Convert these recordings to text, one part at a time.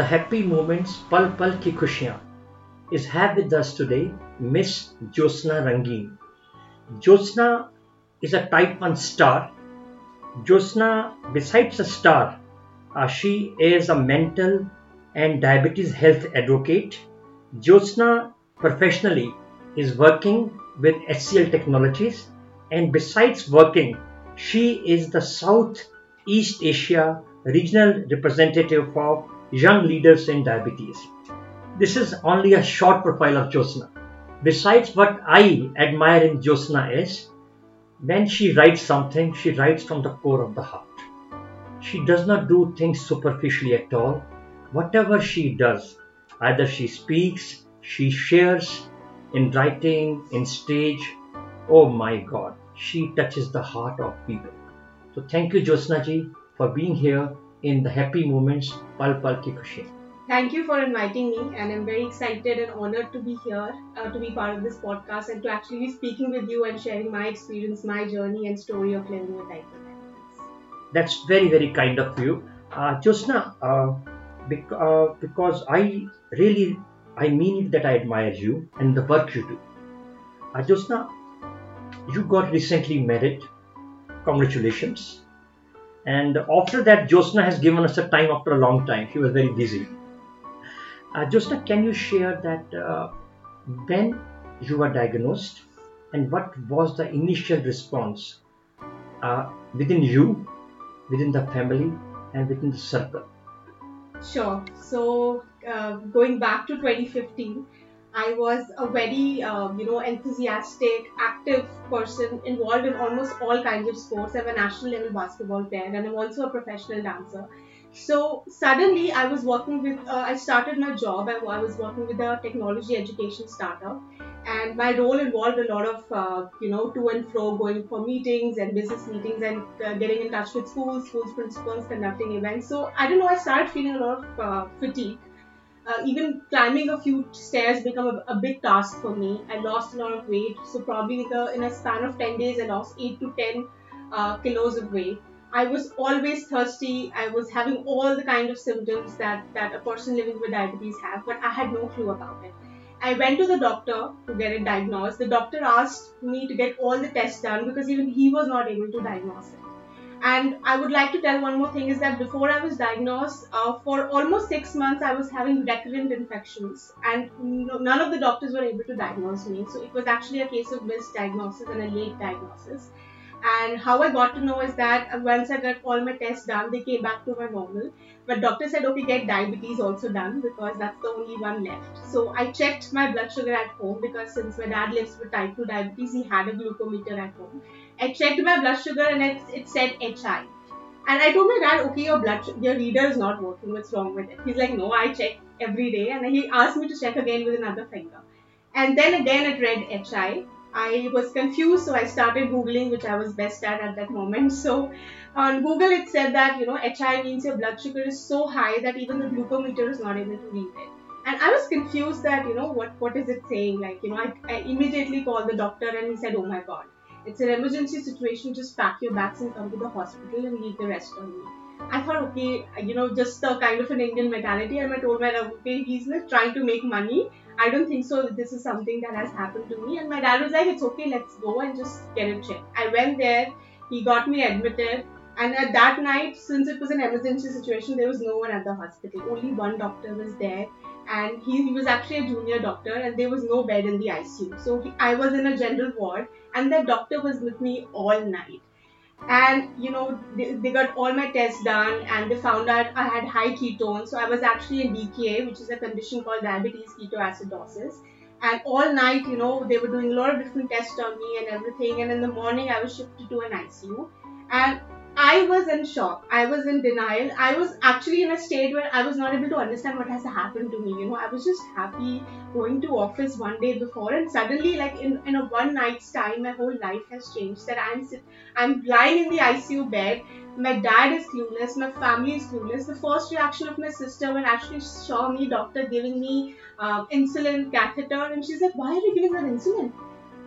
the happy moments, pal pal ki khushiyan, is have with us today Miss Jyotsna Rangeen. Jyotsna is a type 1 star. Jyotsna, besides a star, uh, she is a mental and diabetes health advocate. Jyotsna professionally is working with HCL Technologies and besides working, she is the South East Asia regional representative of young leaders in diabetes. This is only a short profile of Jyotsna. Besides, what I admire in Jyotsna is when she writes something, she writes from the core of the heart. She does not do things superficially at all. Whatever she does, either she speaks, she shares in writing, in stage, oh my God, she touches the heart of people. So thank you, Jyotsna ji, for being here in the happy moments, Pal Pal Ki Khushi. Thank you for inviting me, and I'm very excited and honored to be here uh, to be part of this podcast and to actually be speaking with you and sharing my experience, my journey, and story of living with type 2 diabetes. That's very, very kind of you. Uh, Jyotsna, uh, bec- uh, because I really, I mean it that I admire you and the work you do. Uh, Jyotsna, you got recently married. Congratulations. And after that, Jyotsna has given us a time after a long time. She was very busy. Uh, Jyotsna, can you share that uh, when you were diagnosed and what was the initial response uh, within you, within the family, and within the circle? Sure. So, uh, going back to 2015, I was a very, uh, you know, enthusiastic, active person involved in almost all kinds of sports. I'm a national level basketball player and I'm also a professional dancer. So suddenly I was working with, uh, I started my job. I, I was working with a technology education startup and my role involved a lot of, uh, you know, to and fro going for meetings and business meetings and uh, getting in touch with schools, schools principals, conducting events. So I don't know, I started feeling a lot of uh, fatigue uh, even climbing a few stairs become a, a, big task for me. I lost a lot of weight, so probably the, in a span of 10 days, I lost 8 to 10 uh, kilos of weight. I was always thirsty. I was having all the kind of symptoms that, that a person living with diabetes have, but I had no clue about it. I went to the doctor to get it diagnosed. The doctor asked me to get all the tests done because even he was not able to diagnose it. And I would like to tell one more thing is that before I was diagnosed, uh, for almost six months, I was having recurrent infections, and none of the doctors were able to diagnose me. So it was actually a case of misdiagnosis and a late diagnosis. And how I got to know is that once I got all my tests done, they came back to my normal. But doctor said, okay, get diabetes also done because that's the only one left. So I checked my blood sugar at home because since my dad lives with type 2 diabetes, he had a glucometer at home. I checked my blood sugar and it, it said HI. And I told my dad, okay, your blood, your reader is not working. What's wrong with it? He's like, no, I check every day. And he asked me to check again with another finger. And then again it read HI. I was confused, so I started googling, which I was best at at that moment. So on Google, it said that you know HI means your blood sugar is so high that even the glucometer is not able to read it. And I was confused that you know what what is it saying? Like you know, I, I immediately called the doctor and he said, oh my god, it's an emergency situation. Just pack your bags and come to the hospital and leave the rest on me. I thought, okay, you know, just a kind of an Indian mentality. And I told my dad, okay, he's not trying to make money. I don't think so. This is something that has happened to me. And my dad was like, it's okay, let's go and just get it checked. I went there. He got me admitted. And at that night, since it was an emergency situation, there was no one at the hospital. Only one doctor was there and he, he was actually a junior doctor and there was no bed in the ICU. So he, I was in a general ward and the doctor was with me all night. And you know, they, they, got all my tests done and they found out I had high ketones. So I was actually in DKA, which is a condition called diabetes ketoacidosis. And all night, you know, they were doing a lot of different tests on me and everything. And in the morning, I was shifted to an ICU. And I was in shock. I was in denial. I was actually in a state where I was not able to understand what has happened to me. You know, I was just happy going to office one day before, and suddenly, like in, in a one night's time, my whole life has changed. That I'm I'm lying in the ICU bed. My dad is clueless. My family is clueless. The first reaction of my sister when actually saw me, doctor giving me uh, insulin catheter, and she's like, "Why are you giving her insulin?"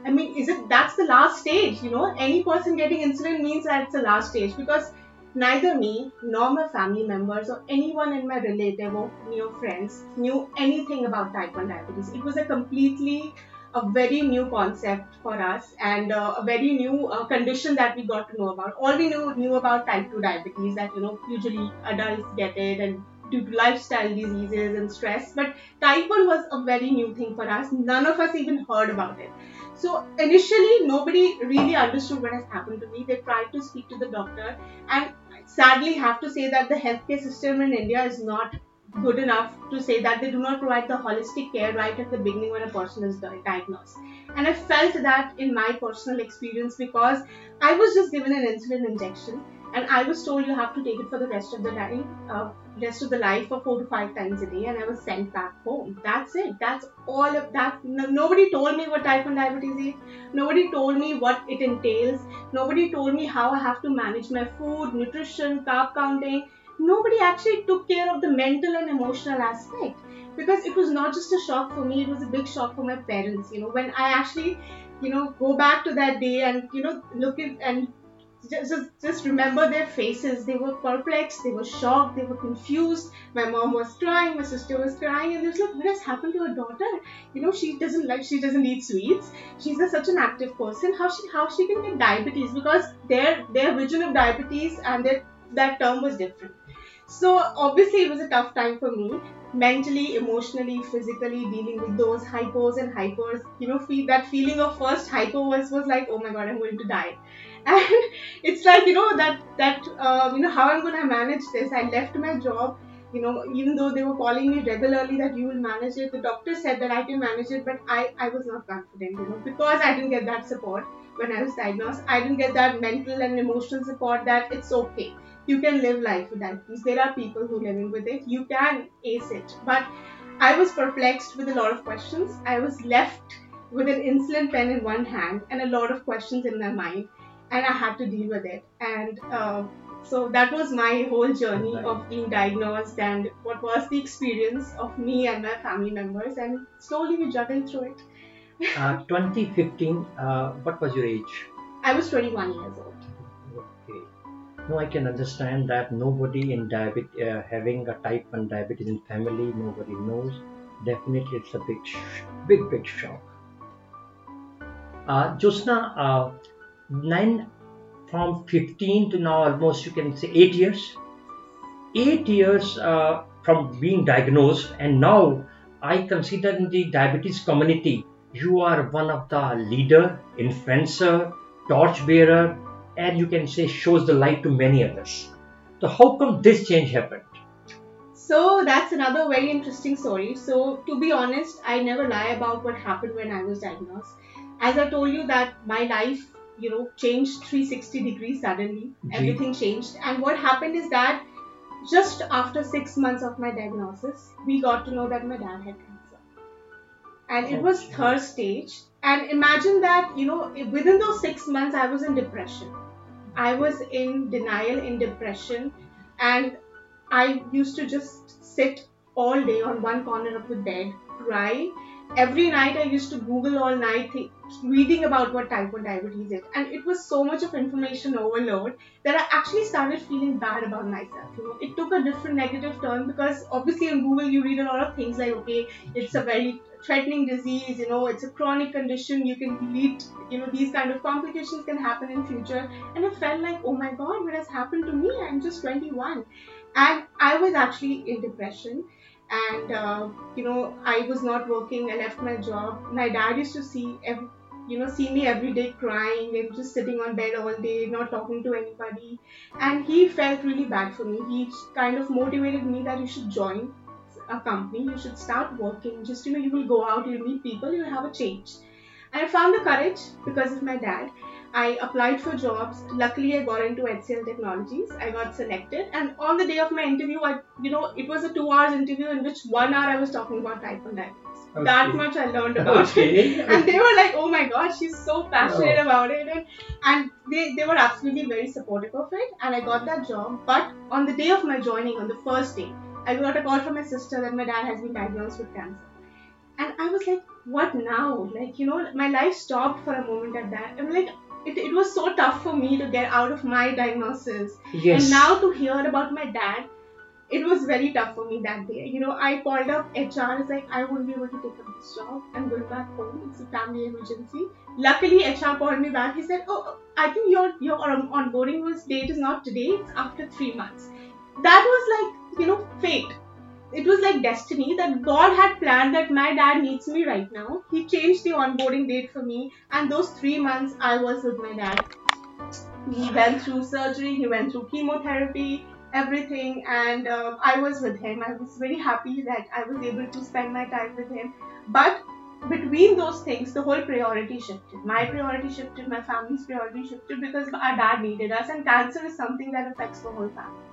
I mean, is it that's the last stage? You know, any person getting insulin means that it's the last stage because neither me nor my family members or anyone in my relative or near friends knew anything about type 1 diabetes. It was a completely a very new concept for us and uh, a very new uh, condition that we got to know about. All we knew knew about type 2 diabetes that you know usually adults get it and due to lifestyle diseases and stress. But type 1 was a very new thing for us. None of us even heard about it. So initially, nobody really understood what has happened to me. They tried to speak to the doctor, and sadly, have to say that the healthcare system in India is not good enough to say that they do not provide the holistic care right at the beginning when a person is diagnosed. And I felt that in my personal experience because I was just given an insulin injection and I was told you have to take it for the rest of the life, uh, rest of the life for four to five times a day, and I was sent back home. That's it. That's all of that. No, nobody told me what type 1 diabetes is. Nobody told me what it entails. Nobody told me how I have to manage my food, nutrition, carb counting. Nobody actually took care of the mental and emotional aspect because it was not just a shock for me; it was a big shock for my parents. You know, when I actually, you know, go back to that day and you know look at and just, just remember their faces. They were perplexed, they were shocked, they were confused. My mom was crying, my sister was crying, and they was like, "What has happened to her daughter? You know, she doesn't like, she doesn't eat sweets. She's a, such an active person. How she how she can get diabetes? Because their their vision of diabetes and their that term was different. So obviously it was a tough time for me mentally, emotionally, physically dealing with those hypos and hypers. You know, feel that feeling of first hypo was was like, oh my god, I'm going to die and it's like you know that that uh, you know how i'm going to manage this. I left my job you know even though they were calling me regularly that you will manage it. The doctor said that i can manage it but i i was not confident you know because i didn't get that support when i was diagnosed. I didn't get that mental and emotional support that it's okay. You can live life with diabetes there are people who living with it. You can ace it. But i was perplexed with a lot of questions. I was left with an insulin pen in one hand and a lot of questions in my mind and I had to deal with it. And uh, so that was my whole journey of being diagnosed and what was the experience of me and my family members. And slowly we juggled through it. uh, 2015, uh, what was your age? I was 21 years old. Okay. No, I can understand that nobody in diabetes, uh, having a type 1 diabetes in family, nobody knows. Definitely, it's a big, big, big shock. Uh, Jyotsna, uh, nine from 15 to now almost you can say eight years. Eight years uh, from being diagnosed and now i consider in the diabetes community you are one of the leader influencer torchbearer and you can say shows the light to many others. So how come this change happened? So that's another very interesting story. So to be honest i never lie about what happened when i was diagnosed. As i told you that my life you know changed 360 degrees suddenly. Everything changed. And what happened is that just after six months of my diagnosis we got to know that my dad had cancer. And it was third stage. And imagine that you know within those six months i was in depression. I was in denial in depression. And i used to just sit all day on one corner of the bed cry every night I used to Google all night th- reading about what type 1 diabetes is. And it was so much of information overload that I actually started feeling bad about myself. You know, it took a different negative turn because obviously on Google you read a lot of things like, okay, it's a very threatening disease, you know, it's a chronic condition, you can lead, you know, these kind of complications can happen in future. And I felt like, oh my god, what has happened to me? I'm just 21. And I was actually in depression and uh, you know i was not working. I left my job. My dad used to see every, you know see me every day crying and just sitting on bed all day not talking to anybody. And he felt really bad for me. He kind of motivated me that you should join a company. You should start working. Just you know you will go out. You'll meet people. You'll have a change. And i found the courage because of my dad I applied for jobs. Luckily, I got into HCL Technologies. I got selected, and on the day of my interview, I, you know, it was a two hours interview in which one hour I was talking about type 1 diabetes. Okay. That much I learned about okay. it, and they were like, "Oh my God, she's so passionate oh. about it," and and they they were absolutely very supportive of it, and I got that job. But on the day of my joining, on the first day, I got a call from my sister that my dad has been diagnosed with cancer. And I was like, what now? Like, you know, my life stopped for a moment at that. I'm like, it, it was so tough for me to get out of my diagnosis. Yes. And now to hear about my dad, it was very tough for me that day. You know, I called up HR, it's like, I won't be able to take up this job. I'm going back home. It's a family emergency. Luckily, HR called me back. He said, Oh, I think your your onboarding was date is not today, it's after three months. That was like, you know, fate. It was like destiny that God had planned that my dad needs me right now. He changed the onboarding date for me, and those three months I was with my dad. He went through surgery, he went through chemotherapy, everything and uh, i was with him i was very happy that i was able to spend my time with him but between those things the whole priority shifted my priority shifted my family's priority shifted because our dad needed us and cancer is something that affects the whole family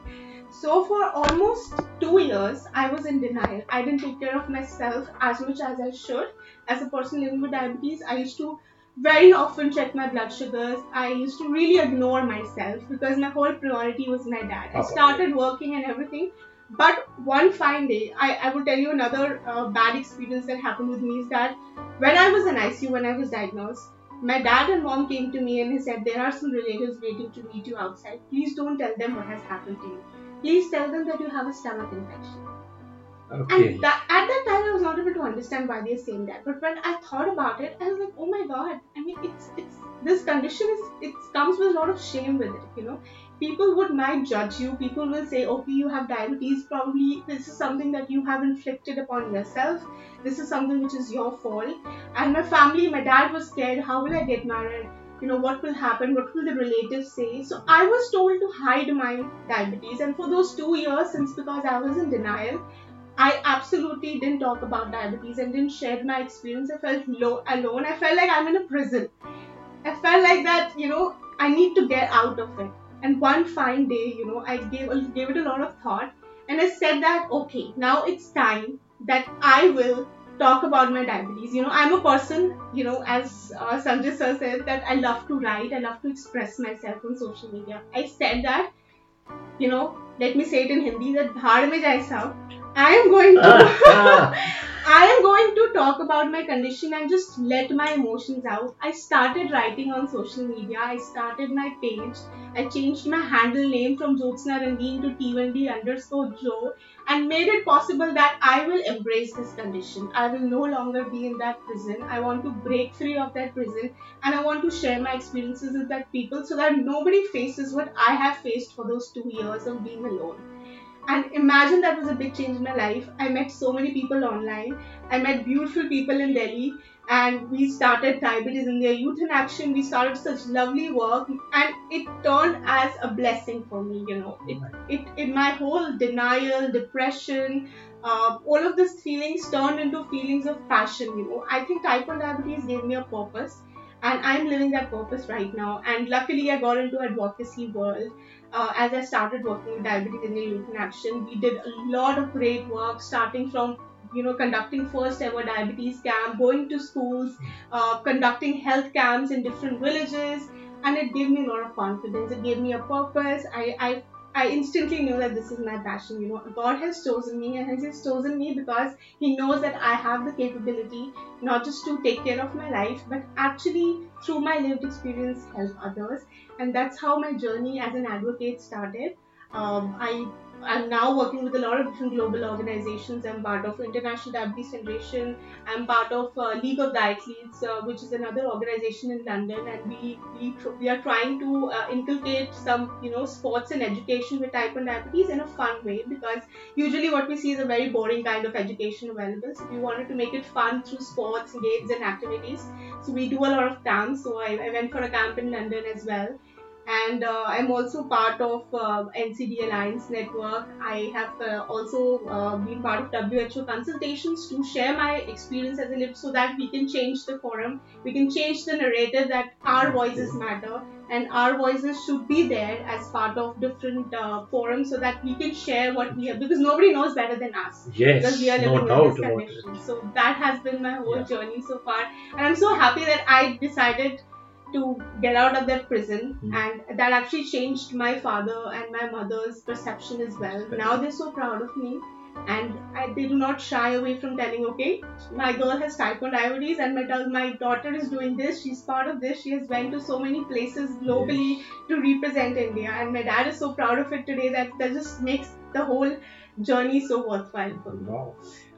so for almost two years i was in denial i didn't take care of myself as much as i should as a person living with diabetes i used to very often check my blood sugars. I used to really ignore myself because my whole priority was my dad. I started working and everything. But one fine day, I, I will tell you another uh, bad experience that happened with me is that when I was in ICU, when I was diagnosed, my dad and mom came to me and he said, There are some relatives waiting to meet you outside. Please don't tell them what has happened to you. Please tell them that you have a stomach infection. Okay. And that, at that time, I was not able to understand why they're saying that. But when I thought about it, I was like, oh my god. I mean, it's it's this condition is it comes with a lot of shame with it. You know, people would might judge you. People will say, okay, you have diabetes. Probably this is something that you have inflicted upon yourself. This is something which is your fault. And my family, my dad was scared. How will I get married? You know what will happen what will the relatives say so i was told to hide my diabetes and for those two years since because i was in denial I absolutely didn't talk about diabetes and didn't share my experience. I felt low, alone. I felt like I'm in a prison. I felt like that, you know, I need to get out of it. And one fine day, you know, I gave, gave it a lot of thought and I said that, okay, now it's time that I will talk about my diabetes. You know, I'm a person, you know, as uh, Sanjay sir said, that I love to write, I love to express myself on social media. I said that, you know, let me say it in Hindi, that bhaad mein jai I am going to I am going to talk about my condition and just let my emotions out. I started writing on social media. I started my page. I changed my handle name from Jyotsna Rangeen to T1D underscore Joe and made it possible that I will embrace this condition. I will no longer be in that prison. I want to break free of that prison and I want to share my experiences with that people so that nobody faces what I have faced for those two years of being alone. And imagine that was a big change in my life. I met so many people online. I met beautiful people in Delhi and we started Diabetes in India Youth in Action. We started such lovely work and it turned as a blessing for me, you know. It, it, in my whole denial, depression, uh, all of these feelings turned into feelings of passion, you know. I think type 1 diabetes gave me a purpose and I'm living that purpose right now. And luckily, I got into advocacy world uh, as I started working with Diabetes in India Youth in Action. We did a lot of great work, starting from you know conducting first ever diabetes camp, going to schools, uh, conducting health camps in different villages, and it gave me a lot of confidence. It gave me a purpose. I, I I instantly knew that this is my passion. You know, God has chosen me, and He has chosen me because He knows that I have the capability not just to take care of my life, but actually through my lived experience help others. And that's how my journey as an advocate started. Um, I I'm now working with a lot of different global organizations. I'm part of International Diabetes Federation. I'm part of uh, League of Diathletes, uh, which is another organization in London, and we we, we are trying to uh, inculcate some you know sports and education with type 1 diabetes in a fun way because usually what we see is a very boring kind of education available. So we wanted to make it fun through sports, games, and activities. So we do a lot of camps. So I, I went for a camp in London as well and uh, I'm also part of uh, NCD Alliance Network. I have uh, also uh, been part of WHO consultations to share my experience as a lip so that we can change the forum, we can change the narrative that our voices matter and our voices should be there as part of different uh, forums so that we can share what we have because nobody knows better than us. Yes, because we are no living doubt in this about condition. it. So that has been my whole Yeah. journey so far, and I'm so happy that I decided to get out of that prison Hmm. and that actually changed my father and my mother's perception as well now they're so proud of me and I, they do not shy away from telling, okay, my girl has type 1 diabetes and my, my daughter is doing this, she's part of this, she has went to so many places globally to represent India and my dad is so proud of it today that that just makes the whole journey so worthwhile for me. Wow.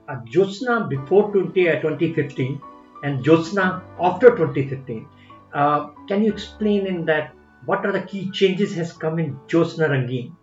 Uh, Jyotsna before 20, uh, 2015 and Jyotsna after 2015. Uh, can you explain in that what are the key changes has come in Jyotsna Rangeen?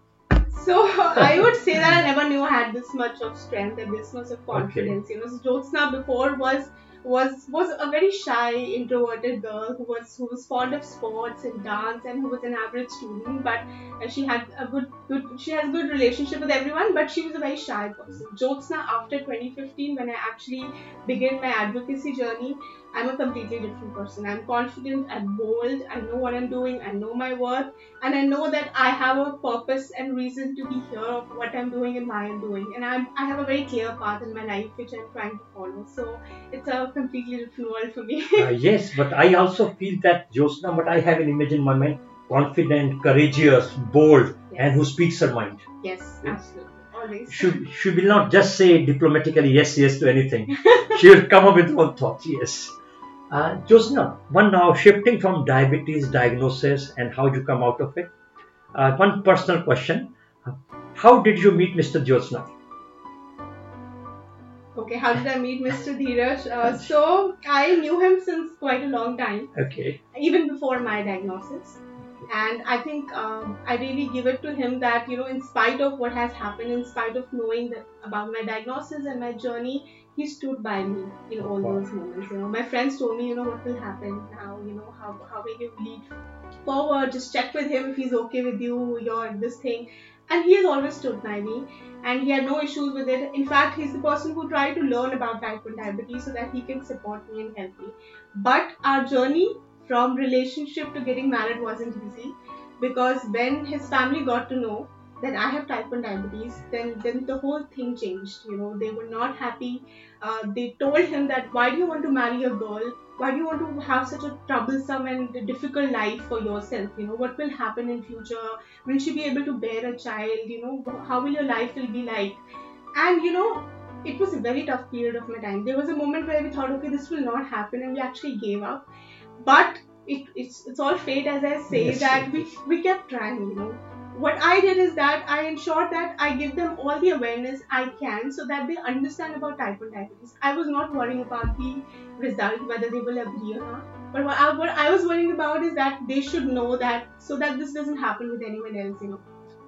So I would say that I never knew I had this much of strength and this much of confidence. You know, so Jyotsna before was was was a very shy, introverted girl who was who was fond of sports and dance and who was an average student. But uh, she had a good good she has good relationship with everyone. But she was a very shy person. Jyotsna after 2015, when I actually began my advocacy journey, I'm a completely different person. I'm confident, I'm bold, I know what I'm doing, I know my worth, and I know that I have a purpose and reason to be here of what I'm doing and why I'm doing. And I'm, I have a very clear path in my life which I'm trying to follow. So it's a completely different world for me. Uh, yes, but I also feel that Jyotsna, but I have an image in my mind confident, courageous, bold, and who speaks her mind. yes, absolutely. Always. She, she will not just say diplomatically yes, yes to anything. she will come up with her own thoughts, yes. Uh, Jyotsna, one now shifting from diabetes diagnosis and how you come out of it. Uh, one personal question. How did you meet Mr. Jyotsna? Okay, how did I meet Mr. Dheeraj? Uh, so I knew him since quite a long time. Okay. even before my diagnosis. And I think um, I really give it to him that, you know, in spite of what has happened, in spite of knowing that about my diagnosis and my journey, he stood by me in all Wow. those moments. You know, my friends told me, you know, what will happen now, you know, how, how will you lead forward, just check with him if he's okay with you, your this thing. And he has always stood by me and he had no issues with it. In fact, he's the person who tried to learn about type 1 diabetes so that he can support me and help me. But our journey from relationship to getting married wasn't easy because when his family got to know that I have type 1 diabetes, then then the whole thing changed. You know, they were not happy. Uh, they told him that why do you want to marry a girl? Why do you want to have such a troublesome and difficult life for yourself? You know, what will happen in future? Will she be able to bear a child? You know, how will your life will be like? And you know, it was a very tough period of my time. There was a moment where we thought, okay, this will not happen, and we actually gave up. But it, it's it's all fate, as I say, Yes. that we we kept trying. You know, what I did is that I ensured that I give them all the awareness I can, so that they understand about type 1 diabetes. I was not worrying about the result, whether they will agree or not. But what I, what I was worrying about is that they should know that, so that this doesn't happen with anyone else. You know,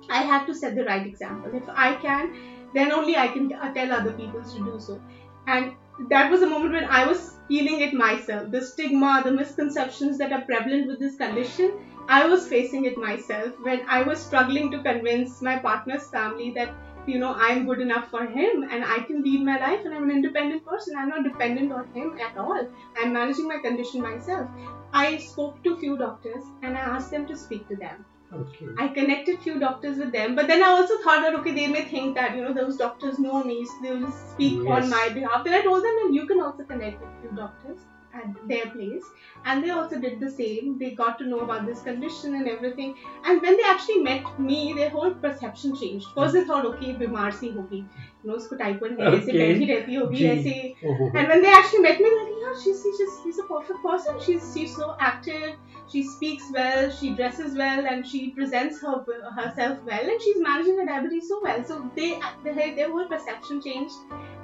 I had to set the right example. If I can, then only I can uh, tell other people to do so. And that was a moment when I was feeling it myself. The stigma, the misconceptions that are prevalent with this condition, I was facing it myself when I was struggling to convince my partner's family that you know I'm good enough for him and I can lead my life and I'm an independent person. I'm not dependent on him at all. I'm managing my condition myself. I spoke to few doctors and I asked them to speak to them. Okay. I connected few doctors with them, but then I also thought that okay, they may think that you know those doctors know me, so they will speak on my behalf. Then I told them that you can also connect with few doctors at their place. And they also did the same. They got to know about this condition and everything. And when they actually met me their whole perception changed. First they thought okay bimar si hogi. you know उसको type 1 है, ऐसे Okay. बैठी रहती होगी, जी. ऐसे Oh, oh, oh. and when they actually met me, they're like, yeah, she's, she's just she's a perfect person. She's she's so active. She speaks well. She dresses well, and she presents her herself well, and she's managing her diabetes so well. So they their, their whole perception changed,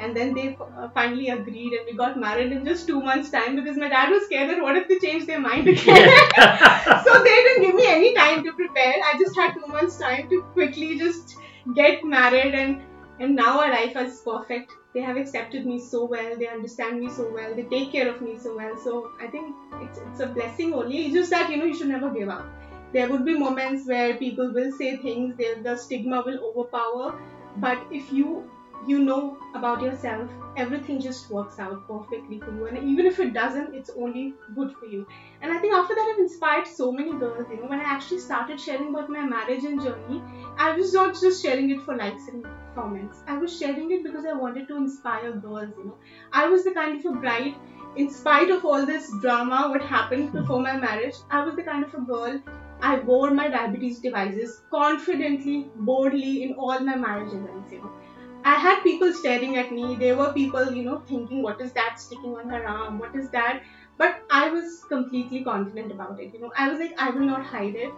and then they uh, finally agreed, and we got married in just two months' time because my dad was scared that what if they change their mind again. so they didn't give me any time to prepare. I just had two months' time to quickly just get married and and now our life is perfect. They have accepted me so well. They understand me so well. They take care of me so well. So I think it's it's a blessing only. It's just that you know you should never give up. There would be moments where people will say things. The stigma will overpower. But if you you know about yourself, everything just works out perfectly for you. And even if it doesn't, it's only good for you. And I think after that, I've inspired so many girls. You know, when I actually started sharing about my marriage and journey, I was not just sharing it for likes and comments. I was sharing it because I wanted to inspire girls. You know, I was the kind of a bride. In spite of all this drama, what happened before my marriage, I was the kind of a girl. I wore my diabetes devices confidently, boldly in all my marriage events. You know, I had people staring at me. There were people, you know, thinking, what is that sticking on her arm? What is that? But I was completely confident about it. You know, I was like, I will not hide it.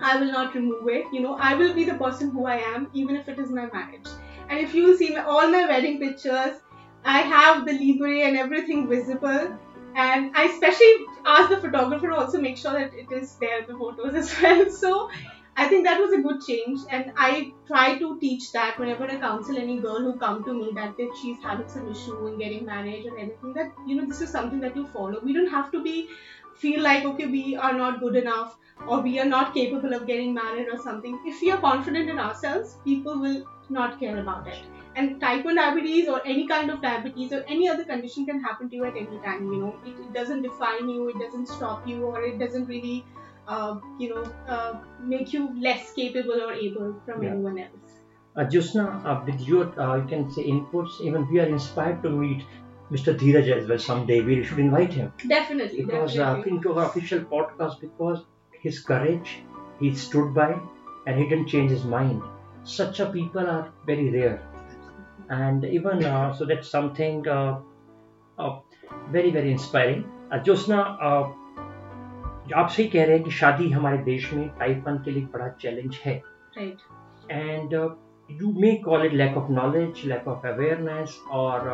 I will not remove it. You know, I will be the person who I am, even if it is my marriage. And if you see my, all my wedding pictures, I have the libre and everything visible. And I especially ask the photographer to also make sure that it is there the photos as well. So I think that was a good change, and I try to teach that whenever I counsel any girl who come to me that if she's having some issue in getting married or anything, that you know this is something that you follow. We don't have to be feel like okay we are not good enough or we are not capable of getting married or something. If we are confident in ourselves, people will not care about it. And type 1 diabetes or any kind of diabetes or any other condition can happen to you at any time. You know, it, it doesn't define you, it doesn't stop you, or it doesn't really uh, you know, uh, make you less capable or able from yeah. anyone else. Uh, Jyotsna, uh, with your, uh, you can say inputs, even we are inspired to meet Mr. Dheeraj as well someday. We should invite him. Definitely. Because definitely. Uh, into our official podcast, because his courage, he stood by and he didn't change his mind. Such a people are very rare. And even uh, so, that's something uh, very, very inspiring. Uh, Jyotsna, आप सही कह रहे हैं कि शादी हमारे देश में टाइप वन के लिए बड़ा चैलेंज है। And you may call it lack of knowledge lack of awareness और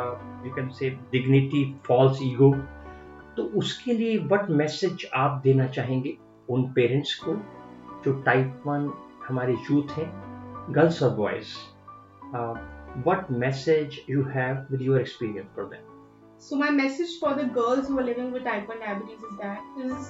you can say dignity false ego तो उसके लिए वट मैसेज आप देना चाहेंगे उन पेरेंट्स को जो टाइप वन हमारे यूथ हैं गर्ल्स और boys what message you have with your experience for them So my message for the girls who are living with type 1 diabetes is that is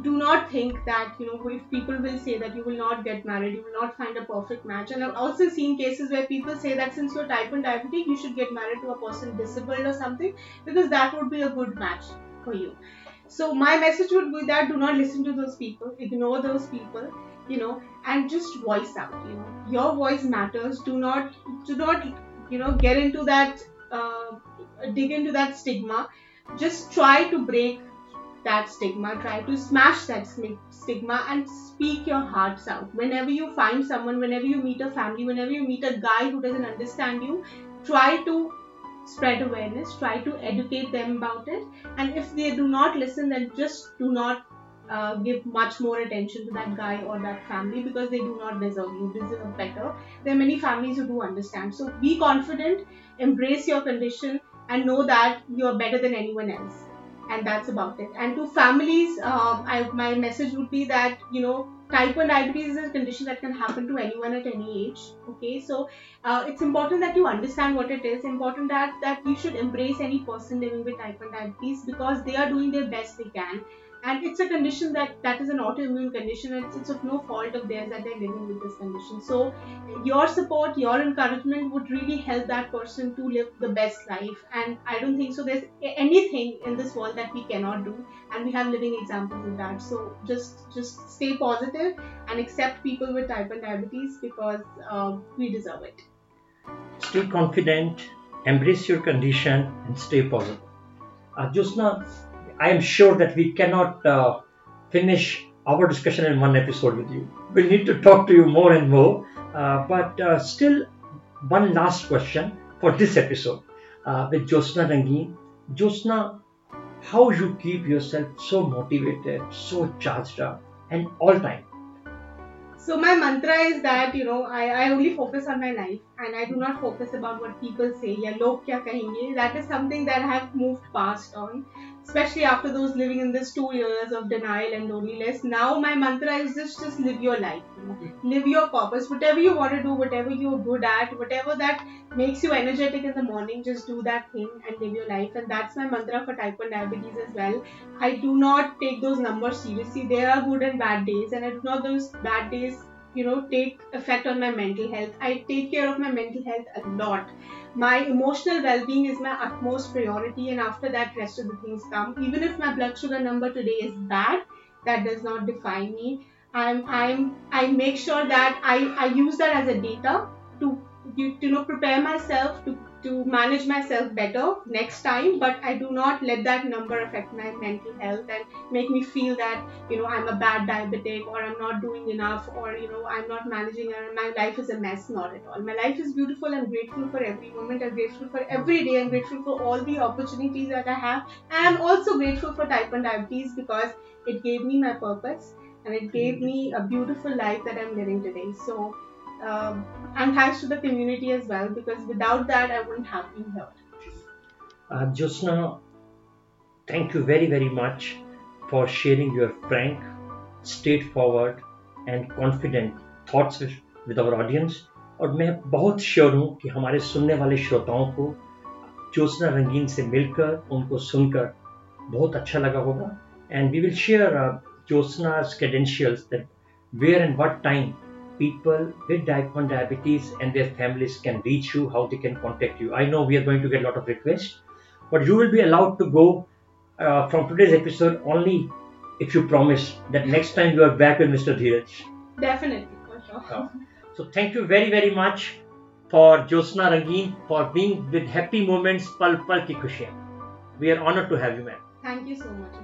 do not think that you know if people will say that you will not get married you will not find a perfect match. And i've also seen cases where people say that since you're type 1 diabetic you should get married to a person disabled or something because that would be a good match for you. So my message would be that do not listen to those people ignore those people you know and just voice out you know. Your voice matters. Do not do not you know get into that uh, dig into that stigma. Just try to break that stigma, try to smash that stigma and speak your hearts out. Whenever you find someone, whenever you meet a family, whenever you meet a guy who doesn't understand you, try to spread awareness, try to educate them about it. And if they do not listen, then just do not uh, give much more attention to that guy or that family because they do not deserve you. Deserve better. There are many families who do understand. So be confident, embrace your condition, and know that you are better than anyone else and that's about it. And to families, uh, I, my message would be that you know type 1 diabetes is a condition that can happen to anyone at any age okay? So uh, it's important that you understand what it is. Important that that you should embrace any person living with type 1 diabetes because they are doing their best they can and it's a condition that that is an autoimmune condition and it's, of no fault of theirs that they're living with this condition. So your support your encouragement would really help that person to live the best life. And i don't think so. There's anything in this world that we cannot do and we have living examples of that. So just just stay positive and accept people with type 1 diabetes because uh, we deserve it. Stay confident embrace your condition and stay positive. Uh, Jyotsna I am sure that we cannot uh, finish our discussion in one episode with you. We'll need to talk to you more and more. Uh, but uh, still, one last question for this episode uh, with Jyotsna Rangeen. Jyotsna, how you keep yourself so motivated, so charged up, and all time? So my mantra is that you know I, I only focus on my life and I do not focus about what people say. Yeah, log kya kahenge. That is something that I have moved past on especially after those living in this two years of denial and loneliness. Now my mantra is just just live your life, you mm-hmm. live your purpose, whatever you want to do, whatever you're good at, whatever that makes you energetic in the morning, just do that thing and live your life. And that's my mantra for type 1 diabetes as well. I do not take those numbers seriously. There are good and bad days, and I do not those bad days you know take effect on my mental health i take care of my mental health a lot my emotional well-being is my utmost priority and after that rest of the things come. Even if my blood sugar number today is bad that does not define me. I'm i'm i make sure that i i use that as a data to you, to know prepare myself to to manage myself better next time but i do not let that number affect my mental health and make me feel that you know i'm a bad diabetic or i'm not doing enough or you know i'm not managing and my life is a mess not at all. My life is beautiful i'm grateful for every moment i'm grateful for every day i'm grateful for all the opportunities that i have. And i'm also grateful for type 1 diabetes because it gave me my purpose and it gave hmm. me a beautiful life that i'm living today. So um, and thanks to the community as well because without that I wouldn't have been here. Uh, Jyotsna, thank you very very much for sharing your frank, straightforward and confident thoughts with, our audience और मैं बहुत sure हूँ कि हमारे सुनने वाले श्रोताओं को ज्योत्सना रंगीन से मिलकर उनको सुनकर बहुत अच्छा लगा होगा एंड वी विल शेयर ज्योत्सना's credentials that where and what time people with type 1 diabetes and their families can reach you, how they can contact you. I know we are going to get a lot of requests, but you will be allowed to go uh, from today's episode only if you promise that next time you are back with Mr. Dheeraj. Definitely, for sure. Uh, so thank you very very much for Jyotsna Rangeen for being with Happy Moments Pal Pal Ki Khushiyan. We are honored to have you, ma'am. Thank you so much.